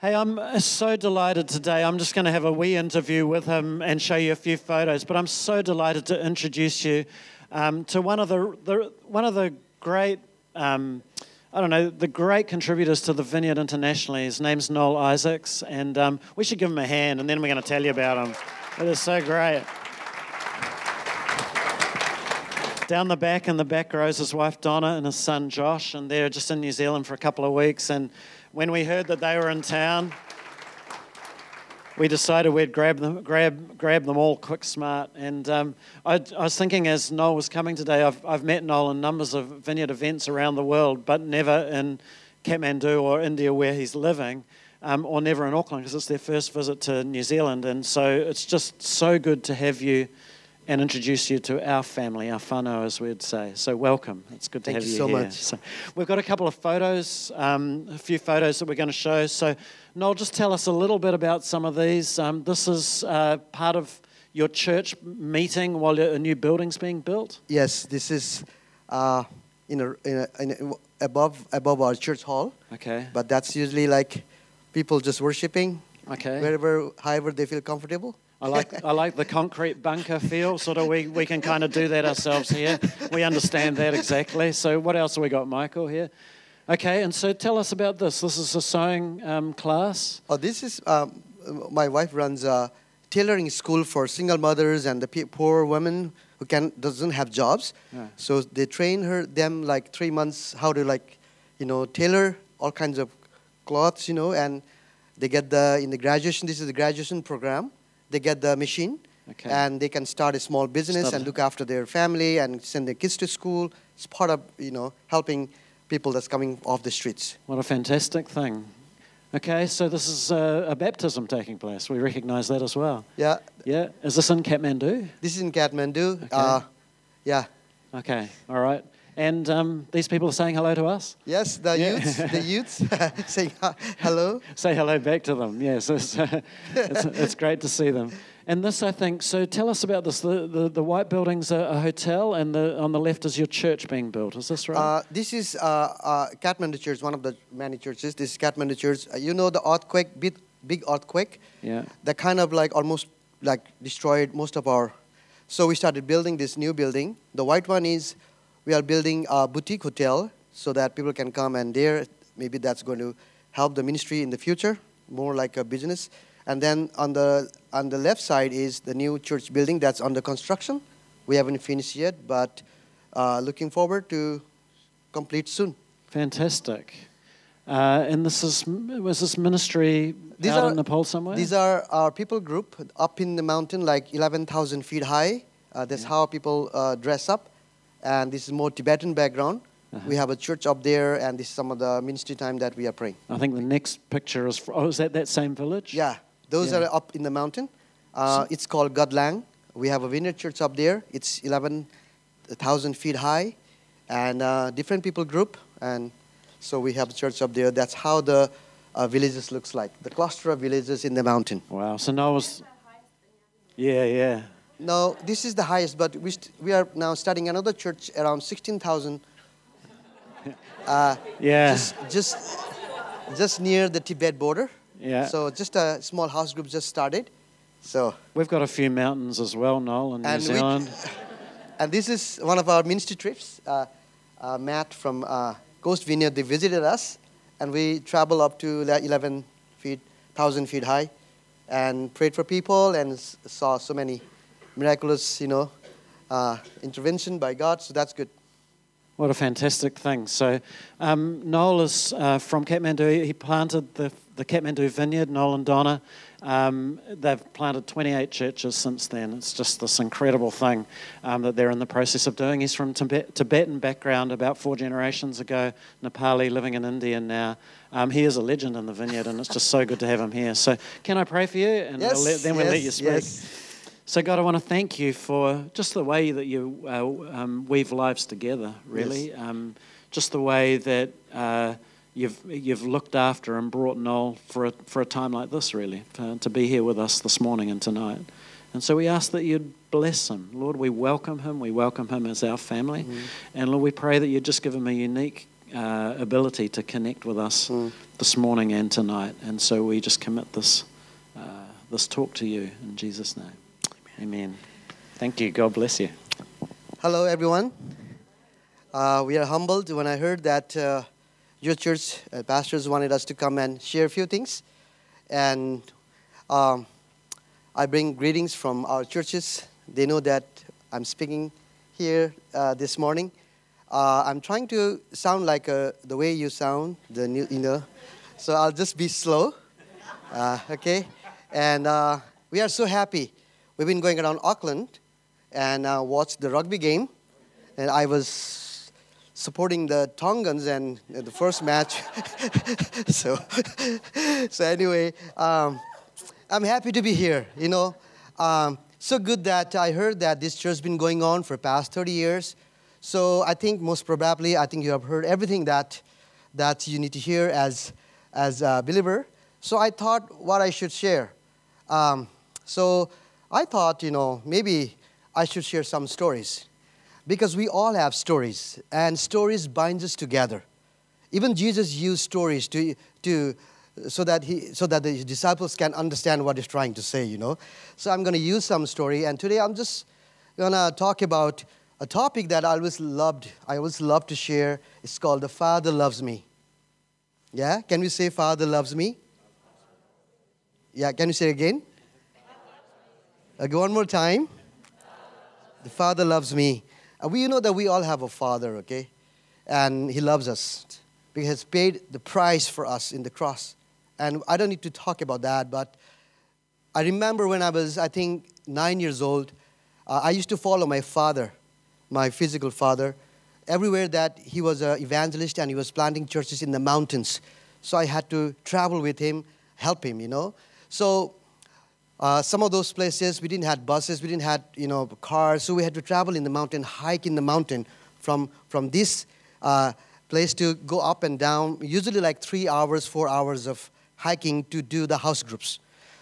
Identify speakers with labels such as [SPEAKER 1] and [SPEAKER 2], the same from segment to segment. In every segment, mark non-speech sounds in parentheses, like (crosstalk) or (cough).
[SPEAKER 1] Hey, I'm uh, so delighted today. I'm just going to have a wee interview with him and show you a few photos. But I'm so delighted to introduce you um, to one of the, the, one of the great, um, I don't know, the great contributors to the Vineyard internationally. His name's Noel Isaacs, and um, we should give him a hand, and then we're going to tell you about him. It is so great. Down the back, in the back row, is his wife Donna and his son Josh, and they're just in New Zealand for a couple of weeks. And when we heard that they were in town, we decided we'd grab them, grab, grab them all quick, smart. And um, I, I, was thinking as Noel was coming today, I've, I've met Noel in numbers of vineyard events around the world, but never in Kathmandu or India where he's living, um, or never in Auckland because it's their first visit to New Zealand. And so it's just so good to have you and introduce you to our family, our whānau, as we'd say. So welcome. It's good to
[SPEAKER 2] Thank
[SPEAKER 1] have you,
[SPEAKER 2] so
[SPEAKER 1] here.
[SPEAKER 2] much.
[SPEAKER 1] So we've got a couple of photos, um, a few photos that we're going to show. So Noel, just tell us a little bit about some of these. Um, this is uh, part of your church meeting while a new building's being built.
[SPEAKER 2] Yes, this is uh, in a, in a, in a, above above our church hall.
[SPEAKER 1] Okay.
[SPEAKER 2] But that's usually like people just worshiping
[SPEAKER 1] Okay.
[SPEAKER 2] wherever, however they feel comfortable.
[SPEAKER 1] I like I like the concrete bunker feel. Sort of we, we can kind of do that ourselves here. We understand that exactly. So what else have we got, Michael here? Okay, and so tell us about this. This is a sewing um, class.
[SPEAKER 2] Oh, this is um, my wife runs a tailoring school for single mothers and the poor women who can doesn't have jobs.
[SPEAKER 1] Yeah.
[SPEAKER 2] So they train her them like three months how to like, you know, tailor all kinds of cloths, you know, and they get the in the graduation. This is the graduation program. They get the machine,
[SPEAKER 1] Okay.
[SPEAKER 2] and they can start a small business and look after their family and send their kids to school. It's part of you know helping people that's coming off the streets.
[SPEAKER 1] What a fantastic thing. Okay, so this is a, a baptism taking place. We recognise that as well.
[SPEAKER 2] Yeah,
[SPEAKER 1] Yeah, is this in Kathmandu?
[SPEAKER 2] this is in Kathmandu.
[SPEAKER 1] Okay.
[SPEAKER 2] Uh, yeah.
[SPEAKER 1] Okay, all right. And um, these people are saying hello to us.
[SPEAKER 2] Yes, the
[SPEAKER 1] Yeah.
[SPEAKER 2] youths, the youths (laughs) saying hi- hello.
[SPEAKER 1] Say hello back to them. Yes, it's, (laughs) it's, it's great to see them. And this, I think, so tell us about this. The, the, the white building's a, a hotel, and the, on the left is your church being built. Is this right?
[SPEAKER 2] Uh, this is uh, uh, Kathmandu Church, one of the many churches. This is Kathmandu Church. Uh, you know the earthquake, big, big earthquake,
[SPEAKER 1] yeah.
[SPEAKER 2] that kind of like almost like destroyed most of our. So we started building this new building. The white one is we are building a boutique hotel so that people can come and there. Maybe that's going to help the ministry in the future, more like a business. And then on the on the left side is the new church building that's under construction. We haven't finished yet, but uh, looking forward to complete soon.
[SPEAKER 1] Fantastic. Uh, and this is was this ministry
[SPEAKER 2] These
[SPEAKER 1] out
[SPEAKER 2] are-
[SPEAKER 1] in Nepal somewhere?
[SPEAKER 2] These are our people group up in the mountain, like 11,000 feet high. Uh, that's how people uh, dress up. And this is more Tibetan background.
[SPEAKER 1] Uh-huh.
[SPEAKER 2] We have a church up there, and this is some of the ministry time that we are praying.
[SPEAKER 1] I think the next picture is. fr- Oh, is that that same village?
[SPEAKER 2] Yeah, those
[SPEAKER 1] Yeah.
[SPEAKER 2] are up in the mountain. Uh, it's called Godlang. We have a vineyard church up there. It's 11,000 feet high, and uh, different people group. And so we have a church up there. That's how the uh, villages looks like. The cluster of villages in the mountain.
[SPEAKER 1] Wow. So Noah's. Yeah, yeah.
[SPEAKER 2] No, this is the highest, but we, st- we are now starting another church around 16,000, (laughs)
[SPEAKER 1] Yeah.
[SPEAKER 2] just, just, just near the Tibet border.
[SPEAKER 1] Yeah.
[SPEAKER 2] So just a small house group just started. So,
[SPEAKER 1] We've got a few mountains as well, Noel, in New
[SPEAKER 2] And we-
[SPEAKER 1] Zealand. (laughs)
[SPEAKER 2] and this is one of our ministry trips. Uh, uh, Matt from uh, Coast Vineyard, they visited us, and we travel up to like 11 feet, 1,000 feet high, and prayed for people and s- saw so many miraculous, you know, uh, intervention by God. So that's good.
[SPEAKER 1] What a fantastic thing. So, um, Noel is uh, from Kathmandu. He planted the, the Kathmandu vineyard, Noel and Donna. Um, they've planted 28 churches since then. It's just this incredible thing um, that they're in the process of doing. He's from Tibet, Tibetan background about four generations ago, Nepali, living in India now. Um, he is a legend in the vineyard, and it's just so good to have him here. So, can I pray for you? And
[SPEAKER 2] Yes,
[SPEAKER 1] we'll let, then we'll let
[SPEAKER 2] yes,
[SPEAKER 1] you speak.
[SPEAKER 2] yes.
[SPEAKER 1] So, God, I want to thank you for just the way that you uh, um, weave lives together, really. Um, just the way that uh, you've, you've looked after and brought Noel for a, for a time like this, really, for, to be here with us this morning and tonight. And so we ask that you'd bless him. Lord, we welcome him. We welcome him as our family. And Lord, we pray that you'd just give him a unique uh, ability to connect with us this morning and tonight. And so we just commit this, uh, this talk to you in Jesus' name. Amen. Thank you. God bless you.
[SPEAKER 2] Hello, everyone. Uh, we are humbled when I heard that uh, your church uh, pastors wanted us to come and share a few things. And um, I bring greetings from our churches. They know that I'm speaking here uh, this morning. Uh, I'm trying to sound like uh, the way you sound, the new, you know. So I'll just be slow, okay? And we are so happy. We've been going around Auckland and uh, watched the rugby game. And I was supporting the Tongans and uh, the first match. (laughs) so, (laughs) so anyway, um, I'm happy to be here. You know, um, so good that I heard that this church has been going on for past 30 years. So I think most probably, I think you have heard everything that that you need to hear as as a believer. So I thought what I should share. Um, so I thought, you know, maybe I should share some stories because we all have stories, and stories binds us together. Even Jesus used stories to, to so that he so that the disciples can understand what he's trying to say. You know, so I'm going to use some story, and today I'm just going to talk about a topic that I always loved. I always love to share. It's called "The Father Loves Me." Yeah, can we say "Father loves me"? Yeah, can you say again? Okay, one more time. The Father loves me. Uh, we know that we all have a Father, okay? And He loves us because He has paid the price for us in the cross. And I don't need to talk about that, but I remember when I was, I think, nine years old, uh, I used to follow my father, my physical father, everywhere that he was an evangelist and he was planting churches in the mountains. So I had to travel with him, help him, you know. So uh, some of those places we didn't have buses, we didn't have you know cars, so we had to travel in the mountain, hike in the mountain from from this uh, place to go up and down. Usually like three hours, four hours of hiking to do the house groups.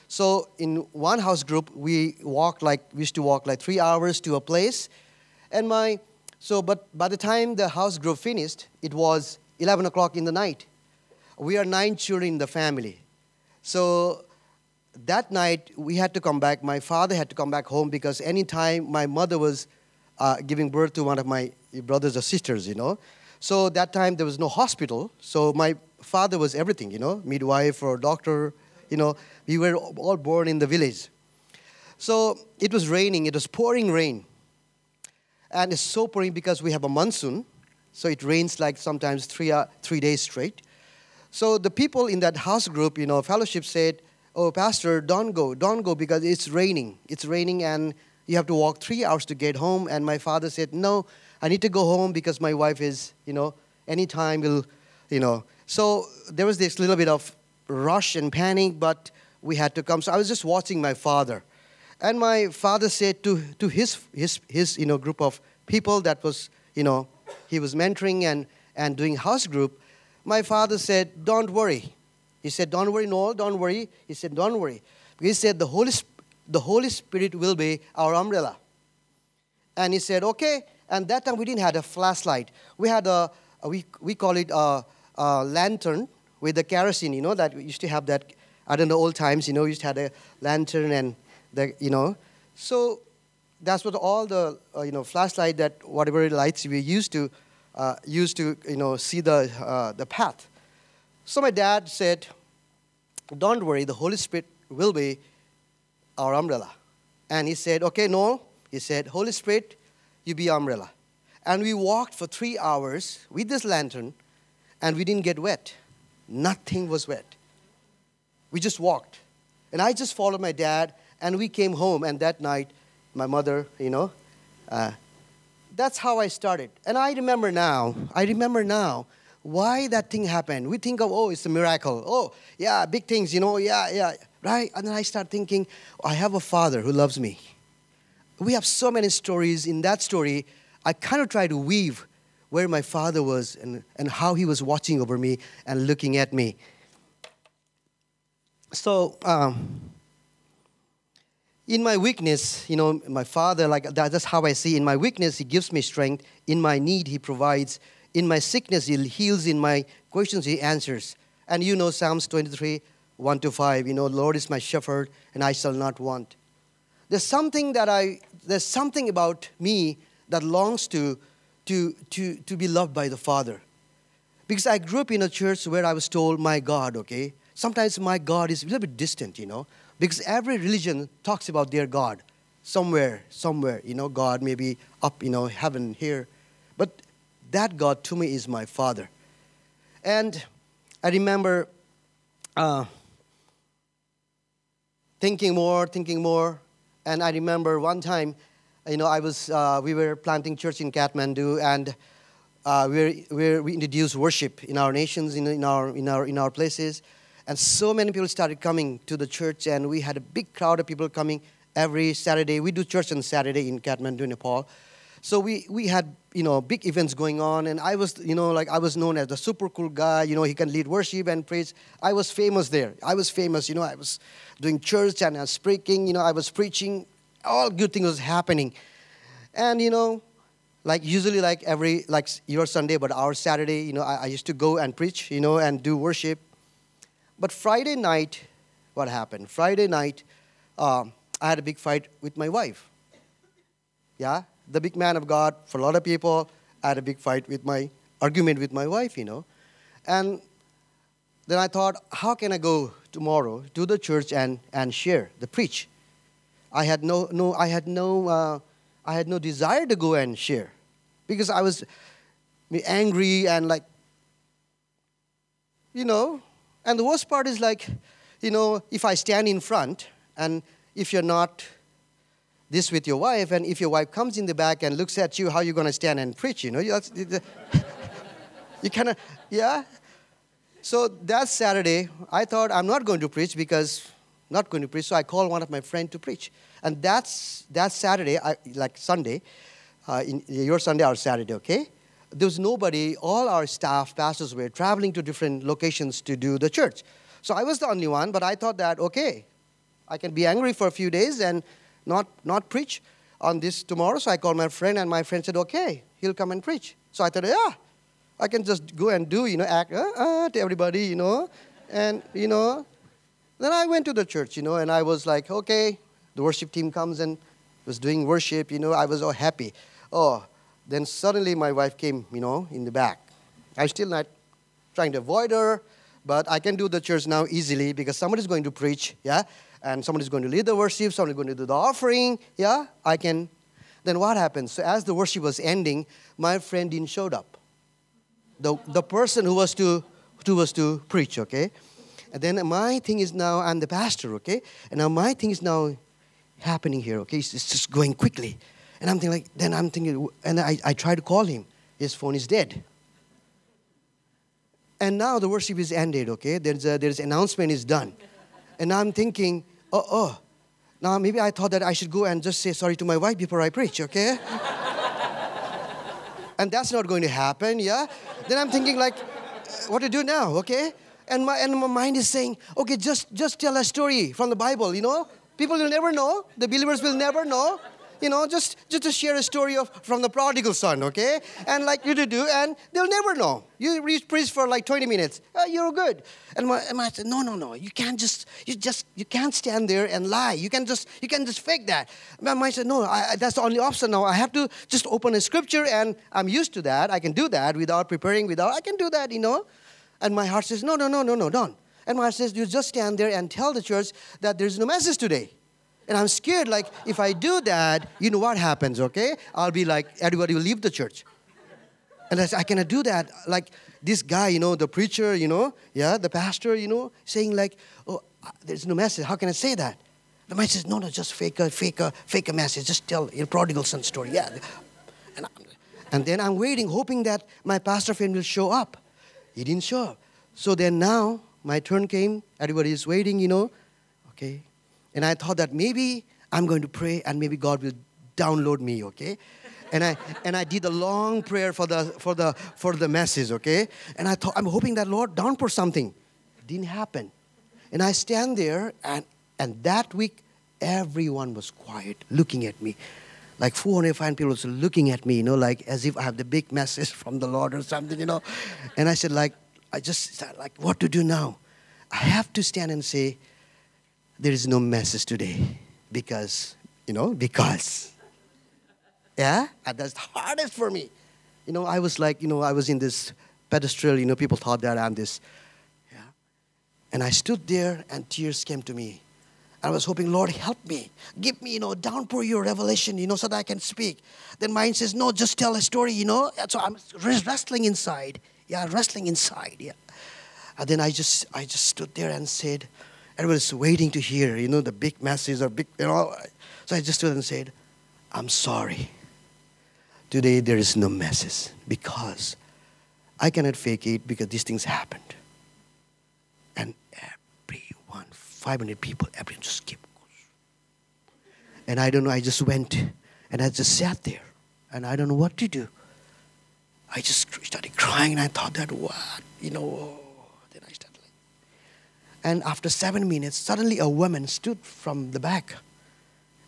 [SPEAKER 2] So in one house group, we walked like we used to walk like three hours to a place, and my so but by the time the house group finished, it was 11 o'clock in the night. We are nine children in the family, so that night we had to come back. My father had to come back home because anytime my mother was uh, giving birth to one of my brothers or sisters, you know. So that time there was no hospital. So my father was everything, you know, midwife or doctor, you know. We were all born in the village. So it was raining. It was pouring rain, and it's so pouring because we have a monsoon. So it rains like sometimes three uh, three days straight. So the people in that house group, you know, fellowship said, oh pastor don't go. Don't go because it's raining. It's raining and you have to walk three hours to get home. And my father said no i need to go home because my wife is you know anytime will you know. So there was this little bit of rush and panic but we had to come. So i was just watching my father. And my father said to, to his, his, his you know, group of people that was you know he was mentoring and, and doing house group my father said don't worry he said, Don't worry, Noel, don't worry. He said, Don't worry. He said, The Holy, the Holy Spirit will be our umbrella. And he said, Okay. And that time we didn't have a flashlight. We had a, a we, we call it a, a lantern with the kerosene, you know, that we used to have that, I don't know, old times, you know, we used to have a lantern and the, you know. So that's what all the, uh, you know, flashlight that whatever lights we used to, uh, used to, you know, see the, uh, the path. So my dad said, Don't worry, the Holy Spirit will be our umbrella. And he said, Okay, Noel, he said, Holy Spirit, you be umbrella. And we walked for three hours with this lantern, and we didn't get wet. Nothing was wet. We just walked. And I just followed my dad, and we came home. And that night, my mother, you know, uh, that's how I started. And I remember now, I remember now why that thing happened. We think of, oh, it's a miracle. Oh, yeah, big things, you know, yeah, yeah, right? And then I start thinking, I have a father who loves me. We have so many stories. In that story, I kind of try to weave where my father was and, and how he was watching over me and looking at me. So, um, in my weakness, you know, my father, like that's how I see. In my weakness, he gives me strength. In my need, he provides. In my sickness, he heals. In my questions, he answers. And you know Psalms 23, 1 to 5. You know, Lord is my shepherd, and I shall not want. There's something that I, there's something about me that longs to, to, to, to be loved by the Father. Because I grew up in a church where I was told, my God, okay? Sometimes my God is a little bit distant, you know? Because every religion talks about their God somewhere, somewhere, you know, God maybe up, you know, heaven here. But that God to me is my Father. And I remember uh, thinking more, thinking more. And I remember one time, you know, I was, uh, we were planting church in Kathmandu, and uh, we, we, we introduced worship in our nations, in, in, our, in, our, in our places. And so many people started coming to the church, and we had a big crowd of people coming every Saturday. We do church on Saturday in Kathmandu, Nepal. So we, we had, you know, big events going on, and I was, you know, like I was known as the super cool guy. You know, he can lead worship and praise. I was famous there. I was famous. You know, I was doing church and I was speaking. You know, I was preaching. All good things was happening, and you know, like usually like every like your Sunday, but our Saturday, you know, I, I used to go and preach. You know, and do worship. But Friday night, what happened? Friday night, um, I had a big fight with my wife. Yeah, the big man of God, for a lot of people, I had a big fight with my argument with my wife, you know. And then I thought, how can I go tomorrow to the church and, and share, the preach? I had no, no, I had no, uh, I had no desire to go and share because I was angry and like, you know, and the worst part is like, you know, if I stand in front and if you're not this with your wife, and if your wife comes in the back and looks at you, how you going to stand and preach? You know, you (laughs) kind of, yeah. So that Saturday, I thought I'm not going to preach because I'm not going to preach. So I called one of my friends to preach, and that's that Saturday, I, like Sunday, uh, in your Sunday or Saturday, okay? there was nobody, all our staff, pastors were traveling to different locations to do the church. So I was the only one, but I thought that, okay, I can be angry for a few days and not, not preach on this tomorrow. So I called my friend, and my friend said, okay, he'll come and preach. So I thought, yeah, I can just go and do, you know, act uh, uh, to everybody, you know. And, you know, then I went to the church, you know, and I was like, okay, the worship team comes and was doing worship, you know, I was all happy. Oh, then suddenly my wife came, you know, in the back. I'm still not trying to avoid her, but I can do the church now easily because somebody's going to preach, yeah? And somebody's going to lead the worship, somebody's going to do the offering, yeah? I can. Then what happens? So as the worship was ending, my friend didn't showed up. The, the person who was to who was to preach, okay? And then my thing is now I'm the pastor, okay? And now my thing is now happening here, okay? It's, it's just going quickly. And I'm thinking, like, then I'm thinking, and I, I try to call him. His phone is dead. And now the worship is ended, okay? There's, a, there's announcement is done. And I'm thinking, oh, oh, now maybe I thought that I should go and just say sorry to my wife before I preach, okay? (laughs) and that's not going to happen, yeah? Then I'm thinking, like, what to do now, okay? And my, and my mind is saying, okay, just, just tell a story from the Bible, you know? People will never know. The believers will never know you know, just, just to share a story of from the prodigal son, okay? And like you to do, and they'll never know. You preach for like 20 minutes, uh, you're good. And my, and my said, no, no, no, you can't just, you just, you can't stand there and lie. You can just, you can just fake that. My mind said, no, I, that's the only option now. I have to just open a scripture, and I'm used to that. I can do that without preparing, without, I can do that, you know? And my heart says, no, no, no, no, no, don't. And my heart says, you just stand there and tell the church that there's no message today. And I'm scared, like, if I do that, you know what happens, okay? I'll be like, everybody will leave the church. And I said, I cannot do that. Like this guy, you know, the preacher, you know, yeah, the pastor, you know, saying like, oh, uh, there's no message. How can I say that? The man says, no, no, just fake a, fake a, fake a message. Just tell your prodigal son story. Yeah. And, and then I'm waiting, hoping that my pastor friend will show up. He didn't show up. So then now my turn came. Everybody is waiting, you know. Okay. And I thought that maybe I'm going to pray and maybe God will download me, okay? And I and I did a long prayer for the for the for the message, okay? And I thought I'm hoping that Lord downpour something. Didn't happen. And I stand there and and that week everyone was quiet, looking at me. Like 405 people was looking at me, you know, like as if I have the big message (laughs) from the Lord or something, you know. And I said, like, I just like, what to do now? I have to stand and say, there is no message today because, you know, because. Yeah? And that's the hardest for me. You know, I was like, you know, I was in this pedestal, you know, people thought that I'm this. Yeah? And I stood there and tears came to me. I was hoping, Lord, help me. Give me, you know, downpour your revelation, you know, so that I can speak. Then mind says, no, just tell a story, you know. So I'm wrestling inside. Yeah, wrestling inside. Yeah. And then I just, I just stood there and said, everyone's waiting to hear, you know, the big message or big, you know. So I just stood and said, I'm sorry. Today there is no message because I cannot fake it because these things happened. And everyone, 500 people, everyone just kept. And I don't know, I just went and I just sat there and I don't know what to do. I just started crying and I thought that, what? You know, then I started like. And after seven minutes, suddenly a woman stood from the back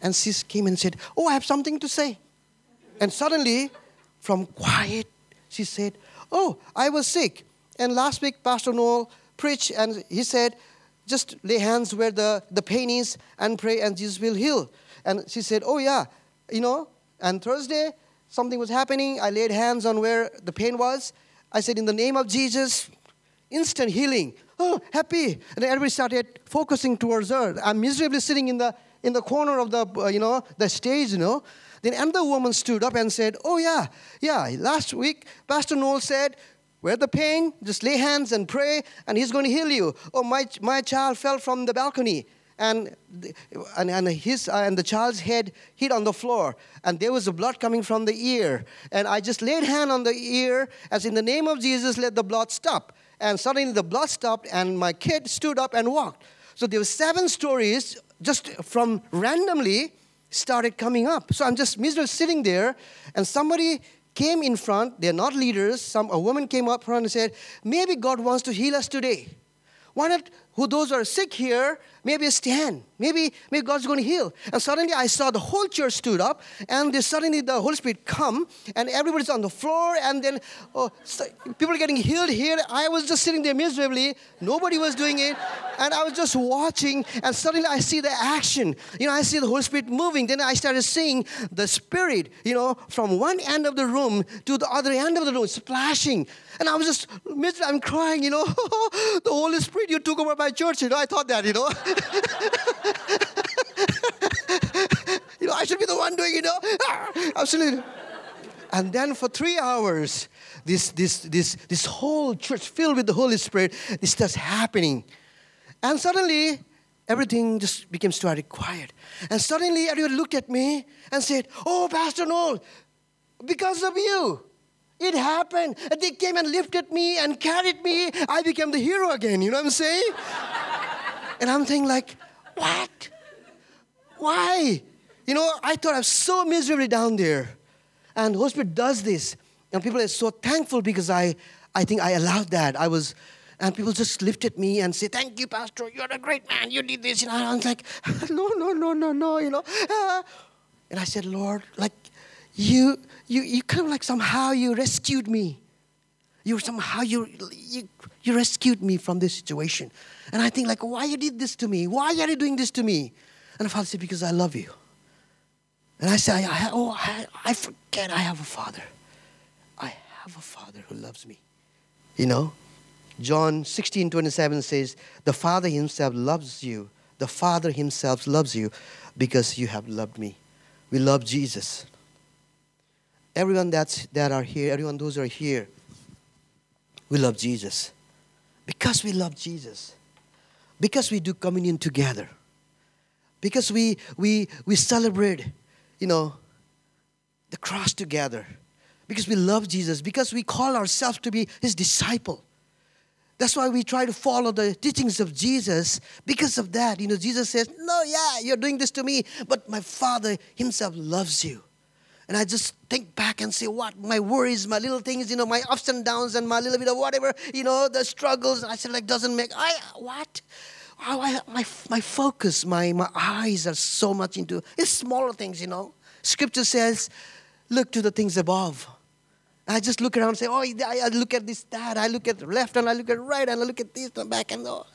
[SPEAKER 2] and she came and said, Oh, I have something to say. And suddenly, from quiet, she said, Oh, I was sick. And last week, Pastor Noel preached, and he said, Just lay hands where the, the pain is and pray, and Jesus will heal. And she said, Oh, yeah, you know. And Thursday, something was happening. I laid hands on where the pain was. I said, In the name of Jesus, instant healing. Oh, happy. And everybody started focusing towards her. I'm miserably sitting in the in the corner of the uh, you know the stage, you know. Then another woman stood up and said, Oh, yeah, yeah, last week Pastor Noel said, where the pain, just lay hands and pray, and he's going to heal you. Oh, my, my child fell from the balcony, and, and, and, his, uh, and the child's head hit on the floor, and there was blood coming from the ear. And I just laid hand on the ear, as in the name of Jesus, let the blood stop. And suddenly the blood stopped, and my kid stood up and walked. So there were seven stories just from randomly started coming up. So I'm just miserable sitting there, and somebody came in front. They're not leaders. Some a woman came up front and said, "Maybe God wants to heal us today. Why not who those are sick here, maybe stand. Maybe, maybe God's going to heal. And suddenly I saw the whole church stood up, and then suddenly the Holy Spirit come, and everybody's on the floor, and then oh, people are getting healed here. I was just sitting there miserably. Nobody was doing it, and I was just watching, and suddenly I see the action. You know, I see the Holy Spirit moving. Then I started seeing the Spirit, you know, from one end of the room to the other end of the room, splashing. And I was just miserable. I'm crying, you know, (laughs) the Holy Spirit, you took over my church. You know, I thought that, you know. (laughs) (laughs) you know, I should be the one doing you know. Ah, absolutely. And then for three hours, this, this, this, this whole church filled with the Holy Spirit, this starts happening. And suddenly, everything just became started quiet. And suddenly, everyone looked at me and said, Oh, Pastor Noel, because of you, it happened. They came and lifted me and carried me. I became the hero again. You know what I'm saying? And I'm thinking, like, what? Why? You know, I thought I was so miserably down there. And the Holy Spirit does this. And people are so thankful because I, I think I allowed that. I was, and people just lifted me and say, Thank you, Pastor. You're a great man. You did this. And I was like, (laughs) No, no, no, no, no, you know. Ah. and I said, Lord, like, you, you, you kind of like somehow you rescued me. You somehow you, you, you rescued me from this situation. And I think like, why you did this to me? Why are you doing this to me? And the father said, because I love you. And I said, I, oh, I, I forget I have a father. I have a father who loves me. You know, John 16, 27 says, the father himself loves you. The father himself loves you because you have loved me. We love Jesus. everyone that's, that are here, everyone those are here, we love Jesus. Because we love Jesus. Because we do communion together. Because we, we, we celebrate, you know, the cross together. Because we love Jesus. Because we call ourselves to be his disciple. That's why we try to follow the teachings of Jesus. Because of that, you know, Jesus says, No, yeah, you're doing this to me, but my Father Himself loves you. And I just think back and say, What? My worries, my little things, you know, my ups and downs, and my little bit of whatever, you know, the struggles. I said, like, doesn't make, I, what? I, my, my focus, my, my eyes are so much into, it's smaller things, you know. Scripture says, Look to the things above I just look around and say, oh, I look at this, that. I look at the left and I look at right and I look at this and back and oh.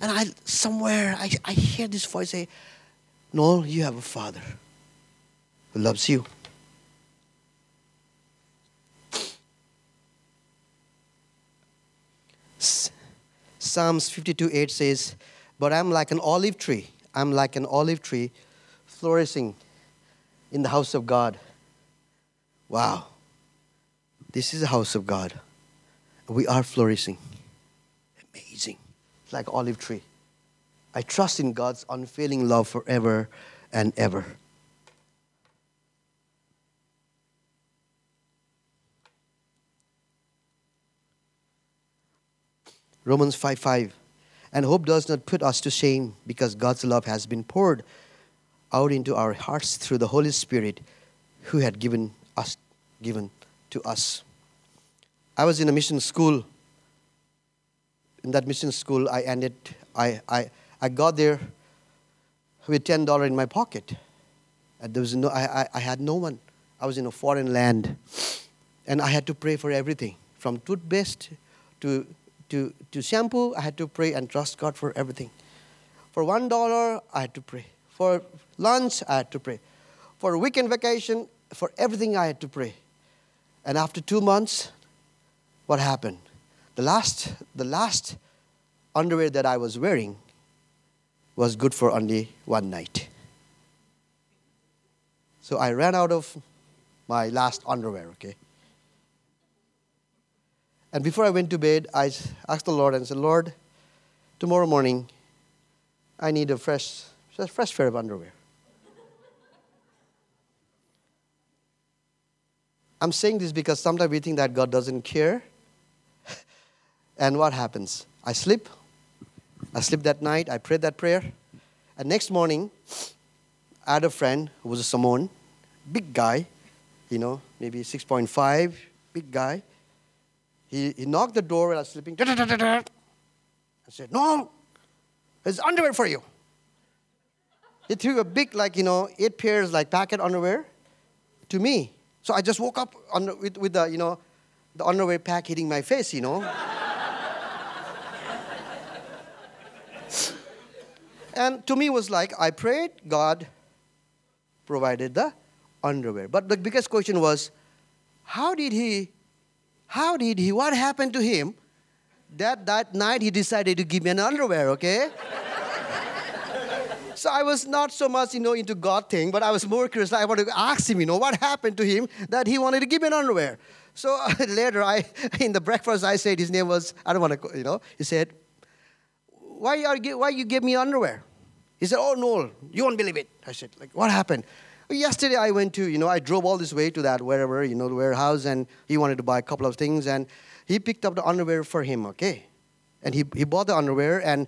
[SPEAKER 2] And I somewhere I, I hear this voice say, Noel, you have a father who loves you. Psalms 52 8 says, But I'm like an olive tree. I'm like an olive tree flourishing in the house of God. Wow. This is the house of God. We are flourishing. Amazing. Like olive tree. I trust in God's unfailing love forever and ever. Romans 5 5. And hope does not put us to shame because God's love has been poured out into our hearts through the Holy Spirit who had given us given to us. I was in a mission school. In that mission school, I ended, I, I, I got there with $10 in my pocket. And there was no, I, I, I had no one. I was in a foreign land. And I had to pray for everything from toothpaste to, to, to shampoo. I had to pray and trust God for everything. For $1, I had to pray. For lunch, I had to pray. For weekend vacation, for everything, I had to pray. And after two months, what happened? The last, the last underwear that I was wearing was good for only one night. So I ran out of my last underwear, okay? And before I went to bed, I asked the Lord and said, Lord, tomorrow morning, I need a fresh, fresh pair of underwear. I'm saying this because sometimes we think that God doesn't care. (laughs) and what happens? I sleep. I sleep that night. I pray that prayer. And next morning, I had a friend who was a Samoan, big guy, you know, maybe 6.5, big guy. He, he knocked the door while I was sleeping. I said, No, it's underwear for you. He threw a big, like, you know, eight pairs, like, packet underwear to me. So I just woke up with, with the, you know, the underwear pack hitting my face, you know. (laughs) and to me was like, I prayed, God provided the underwear. But the biggest question was, how did he, how did he, what happened to him that that night he decided to give me an underwear, okay? (laughs) So I was not so much, you know, into God thing, but I was more curious. I wanted to ask him, you know, what happened to him that he wanted to give me an underwear. So (laughs) later, I in the breakfast, I said his name was I don't want to, you know. He said, "Why are you, why you give me underwear?" He said, "Oh no, you won't believe it." I said, "Like what happened?" Yesterday I went to, you know, I drove all this way to that wherever, you know, the warehouse, and he wanted to buy a couple of things, and he picked up the underwear for him, okay, and he he bought the underwear and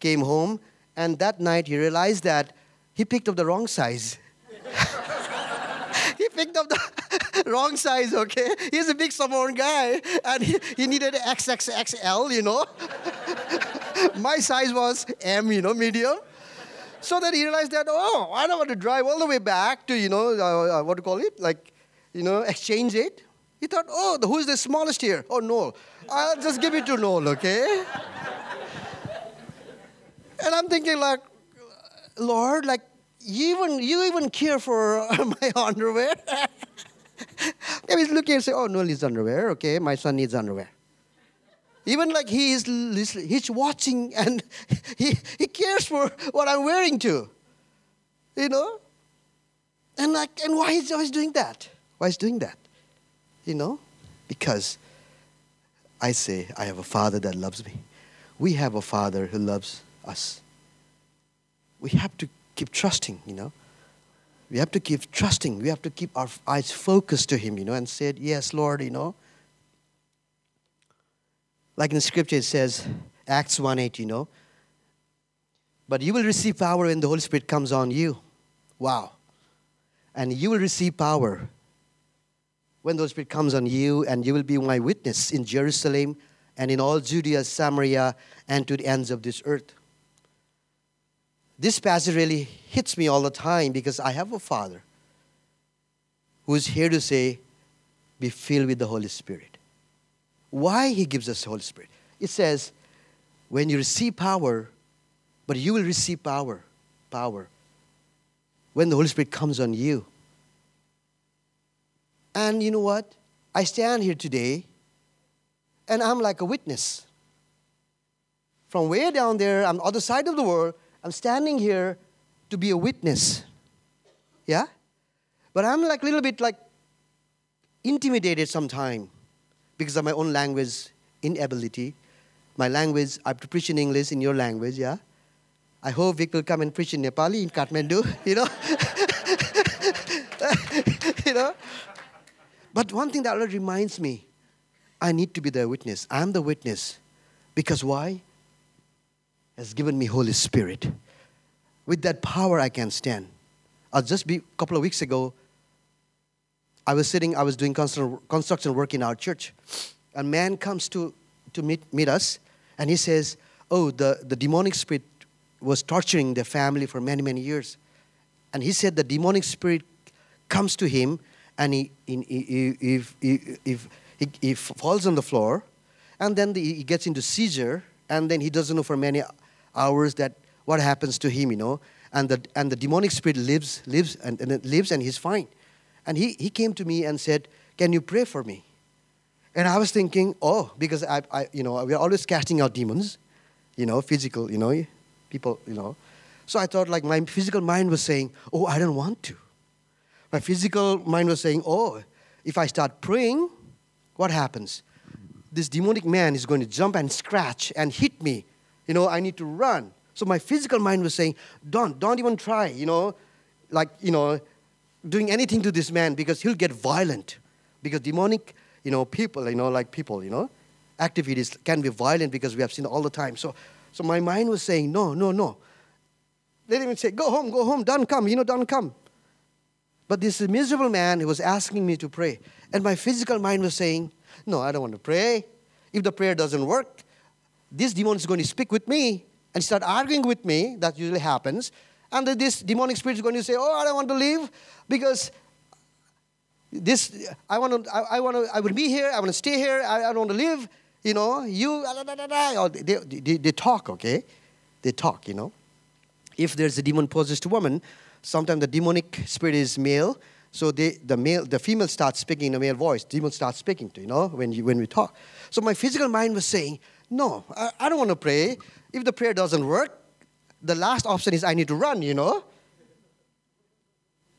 [SPEAKER 2] came home and that night he realized that he picked up the wrong size. (laughs) he picked up the (laughs) wrong size, okay? He's a big Samoan guy, and he, he needed XXXL, you know? (laughs) My size was M, you know, medium. So then he realized that, oh, I don't want to drive all the way back to, you know, uh, uh, what do you call it? Like, you know, exchange it. He thought, oh, who's the smallest here? Oh, Noel. I'll just give it to Noel, okay? And I'm thinking, like, Lord, like, you even, you even care for (laughs) my underwear? (laughs) Maybe he's looking and say, oh, Noel needs underwear. Okay, my son needs underwear. Even like he is he's watching (laughs) and he, he cares for what I'm wearing too. You know? And like, and why is always doing that? Why is doing that? You know? Because I say, I have a father that loves me. We have a father who loves us. We have to keep trusting, you know. We have to keep trusting. We have to keep our eyes focused to Him, you know, and said, Yes, Lord, you know. Like in scripture, it says, Acts 1 8, you know. But you will receive power when the Holy Spirit comes on you. Wow. And you will receive power when the Holy Spirit comes on you, and you will be my witness in Jerusalem and in all Judea, Samaria, and to the ends of this earth. This passage really hits me all the time because I have a father who is here to say, Be filled with the Holy Spirit. Why he gives us the Holy Spirit? It says, When you receive power, but you will receive power, power, when the Holy Spirit comes on you. And you know what? I stand here today and I'm like a witness. From way down there, on the other side of the world, I'm standing here to be a witness. Yeah? But I'm like a little bit like intimidated sometimes because of my own language inability. My language, I have to preach in English in your language, yeah? I hope Vic will come and preach in Nepali in Kathmandu, (laughs) you know? (laughs) you know? But one thing that always reminds me, I need to be the witness. I'm the witness. Because why? Has given me Holy Spirit. With that power I can stand. I'll just be a couple of weeks ago, I was sitting, I was doing construction work in our church. A man comes to, to meet, meet us and he says, Oh, the, the demonic spirit was torturing the family for many, many years. And he said the demonic spirit comes to him and he, he, he, if, if, he, he falls on the floor and then the, he gets into seizure and then he doesn't know for many hours that what happens to him, you know. And the, and the demonic spirit lives, lives and, and lives and he's fine. And he, he came to me and said, can you pray for me? And I was thinking, oh, because I, I, you know, we're always casting out demons, you know, physical, you know, people, you know. So I thought, like, my physical mind was saying, oh, I don't want to. My physical mind was saying, oh, if I start praying, what happens? This demonic man is going to jump and scratch and hit me. You know, I need to run. So my physical mind was saying, don't, don't even try, you know, like, you know, doing anything to this man because he'll get violent. Because demonic, you know, people, you know, like people, you know, activities can be violent because we have seen all the time. So, so my mind was saying, no, no, no. Let even say, go home, go home, don't come, you know, don't come. But this miserable man, he was asking me to pray. And my physical mind was saying, No, I don't want to pray. If the prayer doesn't work, this demon is going to speak with me and start arguing with me. That usually happens. And this demonic spirit is going to say, Oh, I don't want to leave because this, I want to, I, I want to, I will be here, I want to stay here, I, I don't want to leave. You know, you, or they, they, they talk, okay? They talk, you know. If there's a demon possessed woman, sometimes the demonic spirit is male, so they, the male, the female starts speaking in a male voice. Demon starts speaking to you know when you, when we talk. So my physical mind was saying, no, I, I don't want to pray. If the prayer doesn't work, the last option is I need to run. You know.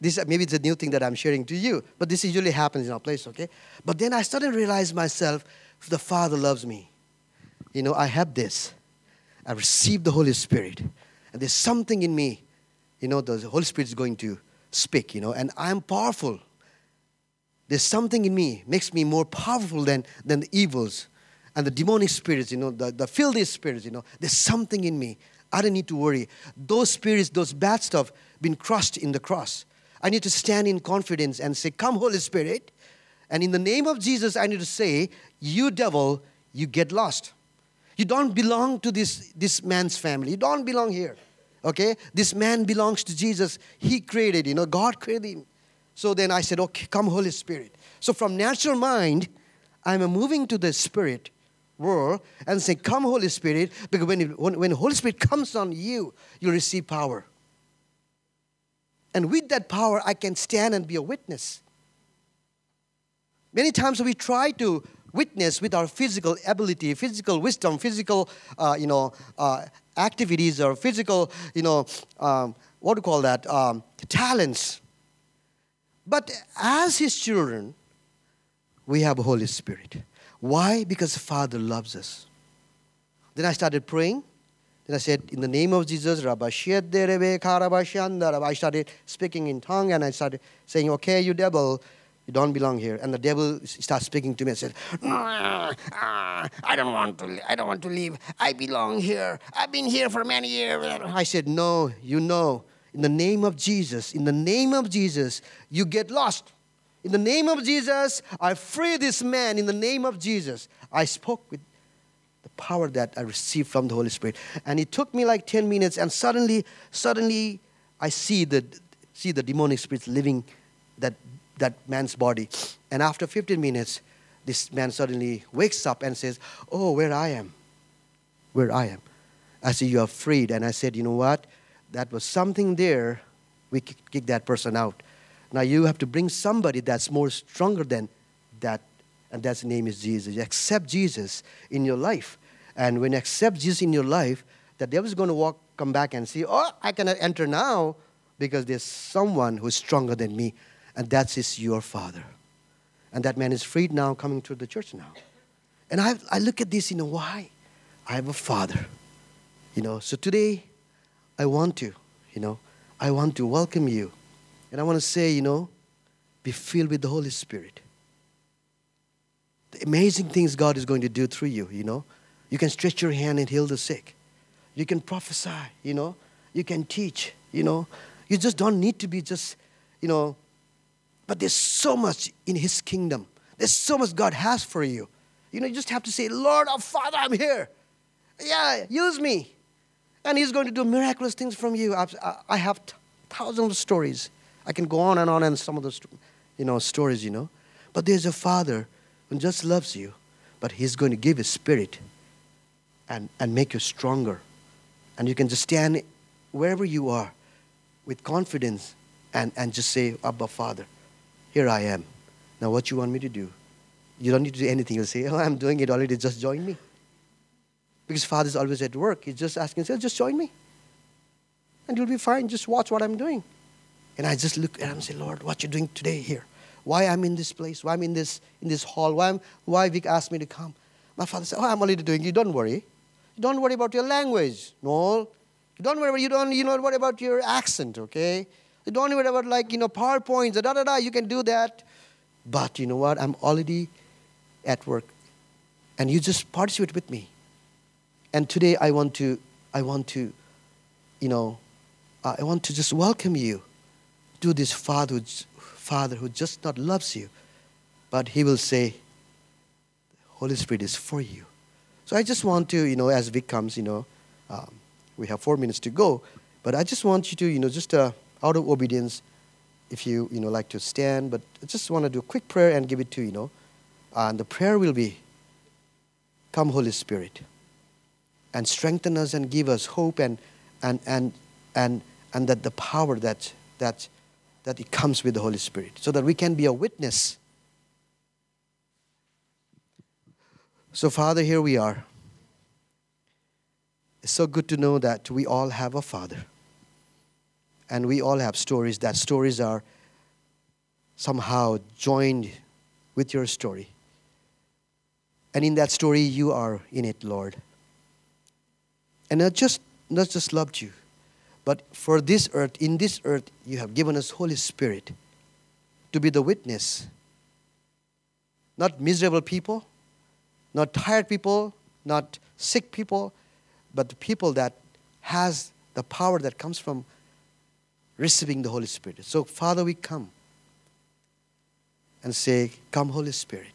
[SPEAKER 2] This maybe it's a new thing that I'm sharing to you, but this usually happens in our place. Okay. But then I started to realize myself, the Father loves me. You know, I have this. I received the Holy Spirit, and there's something in me you know, the Holy Spirit is going to speak, you know, and I'm powerful. There's something in me makes me more powerful than, than the evils and the demonic spirits, you know, the, the filthy spirits, you know. There's something in me. I don't need to worry. Those spirits, those bad stuff, been crushed in the cross. I need to stand in confidence and say, Come, Holy Spirit. And in the name of Jesus, I need to say, You devil, you get lost. You don't belong to this, this man's family. You don't belong here. Okay? This man belongs to Jesus. He created, you know, God created him. So then I said, okay, come, Holy Spirit. So from natural mind, I'm moving to the spirit world and say, come, Holy Spirit, because when, when, when Holy Spirit comes on you, you receive power. And with that power, I can stand and be a witness. Many times we try to witness with our physical ability, physical wisdom, physical, uh, you know, uh, activities or physical, you know, um, what do you call that, um, talents. But as his children, we have Holy Spirit. Why? Because Father loves us. Then I started praying. Then I said, In the name of Jesus, I started speaking in tongue and I started saying, Okay, you devil, you don't belong here. And the devil starts speaking to me and said, ah, I don't want to I don't want to leave. I belong here. I've been here for many years. I said, No, you know. In the name of Jesus, in the name of Jesus, you get lost. In the name of Jesus, I free this man. In the name of Jesus, I spoke with the power that I received from the Holy Spirit. And it took me like 10 minutes, and suddenly, suddenly, I see the, see the demonic spirits living that, that man's body. And after 15 minutes, this man suddenly wakes up and says, Oh, where I am. Where I am. I say, You are freed. And I said, You know what? that was something there, we kick that person out. Now you have to bring somebody that's more stronger than that, and that's name is Jesus. You accept Jesus in your life. And when you accept Jesus in your life, the devil is going to walk, come back and see, oh, I cannot enter now because there's someone who's stronger than me, and that is your father. And that man is freed now, coming to the church now. And I, I look at this, you know, why? I have a father. You know, so today I want to, you know, I want to welcome you. And I want to say, you know, be filled with the Holy Spirit. The amazing things God is going to do through you, you know. You can stretch your hand and heal the sick. You can prophesy, you know. You can teach, you know. You just don't need to be just, you know, but there's so much in His kingdom. There's so much God has for you. You know, you just have to say, Lord, our Father, I'm here. Yeah, use me and He's going to do miraculous things from you. I have thousands of stories. I can go on and on and some of those, you know, stories, you know. But there's a Father who just loves you, but He's going to give His Spirit and, and make you stronger. And you can just stand wherever you are with confidence and, and just say, Abba, Father, here I am. Now, what you want me to do? You don't need to do anything. You'll say, Oh, I'm doing it already, just join me. Because Father's always at work. He's just asking, just join me. And you'll be fine. Just watch what I'm doing. And I just look at him and say, Lord, what you doing today here? Why I'm in this place? Why I'm in this in this hall? Why I'm, why Vic asked me to come? My father said, Oh, I'm already doing You Don't worry. You don't worry about your language. No. You don't worry about you don't you don't worry about your accent, okay? You don't worry about like, you know, PowerPoints, da da da, you can do that. But you know what? I'm already at work. And you just participate with me. And today I want to, I want to, you know, uh, I want to just welcome you to this Father, Father who just not loves you, but He will say, Holy Spirit is for you. So I just want to, you know, as Vic comes, you know, um, we have four minutes to go, but I just want you to, you know, just uh, out of obedience, if you, you know, like to stand, but I just want to do a quick prayer and give it to you know, and the prayer will be, "Come, Holy Spirit." and strengthen us and give us hope and, and, and, and, and that the power that, that, that it comes with the Holy Spirit so that we can be a witness. So, Father, here we are. It's so good to know that we all have a Father. And we all have stories. That stories are somehow joined with your story. And in that story, you are in it, Lord. And I just, not just loved you, but for this earth, in this earth, you have given us Holy Spirit to be the witness. Not miserable people, not tired people, not sick people, but the people that has the power that comes from receiving the Holy Spirit. So, Father, we come and say, Come, Holy Spirit.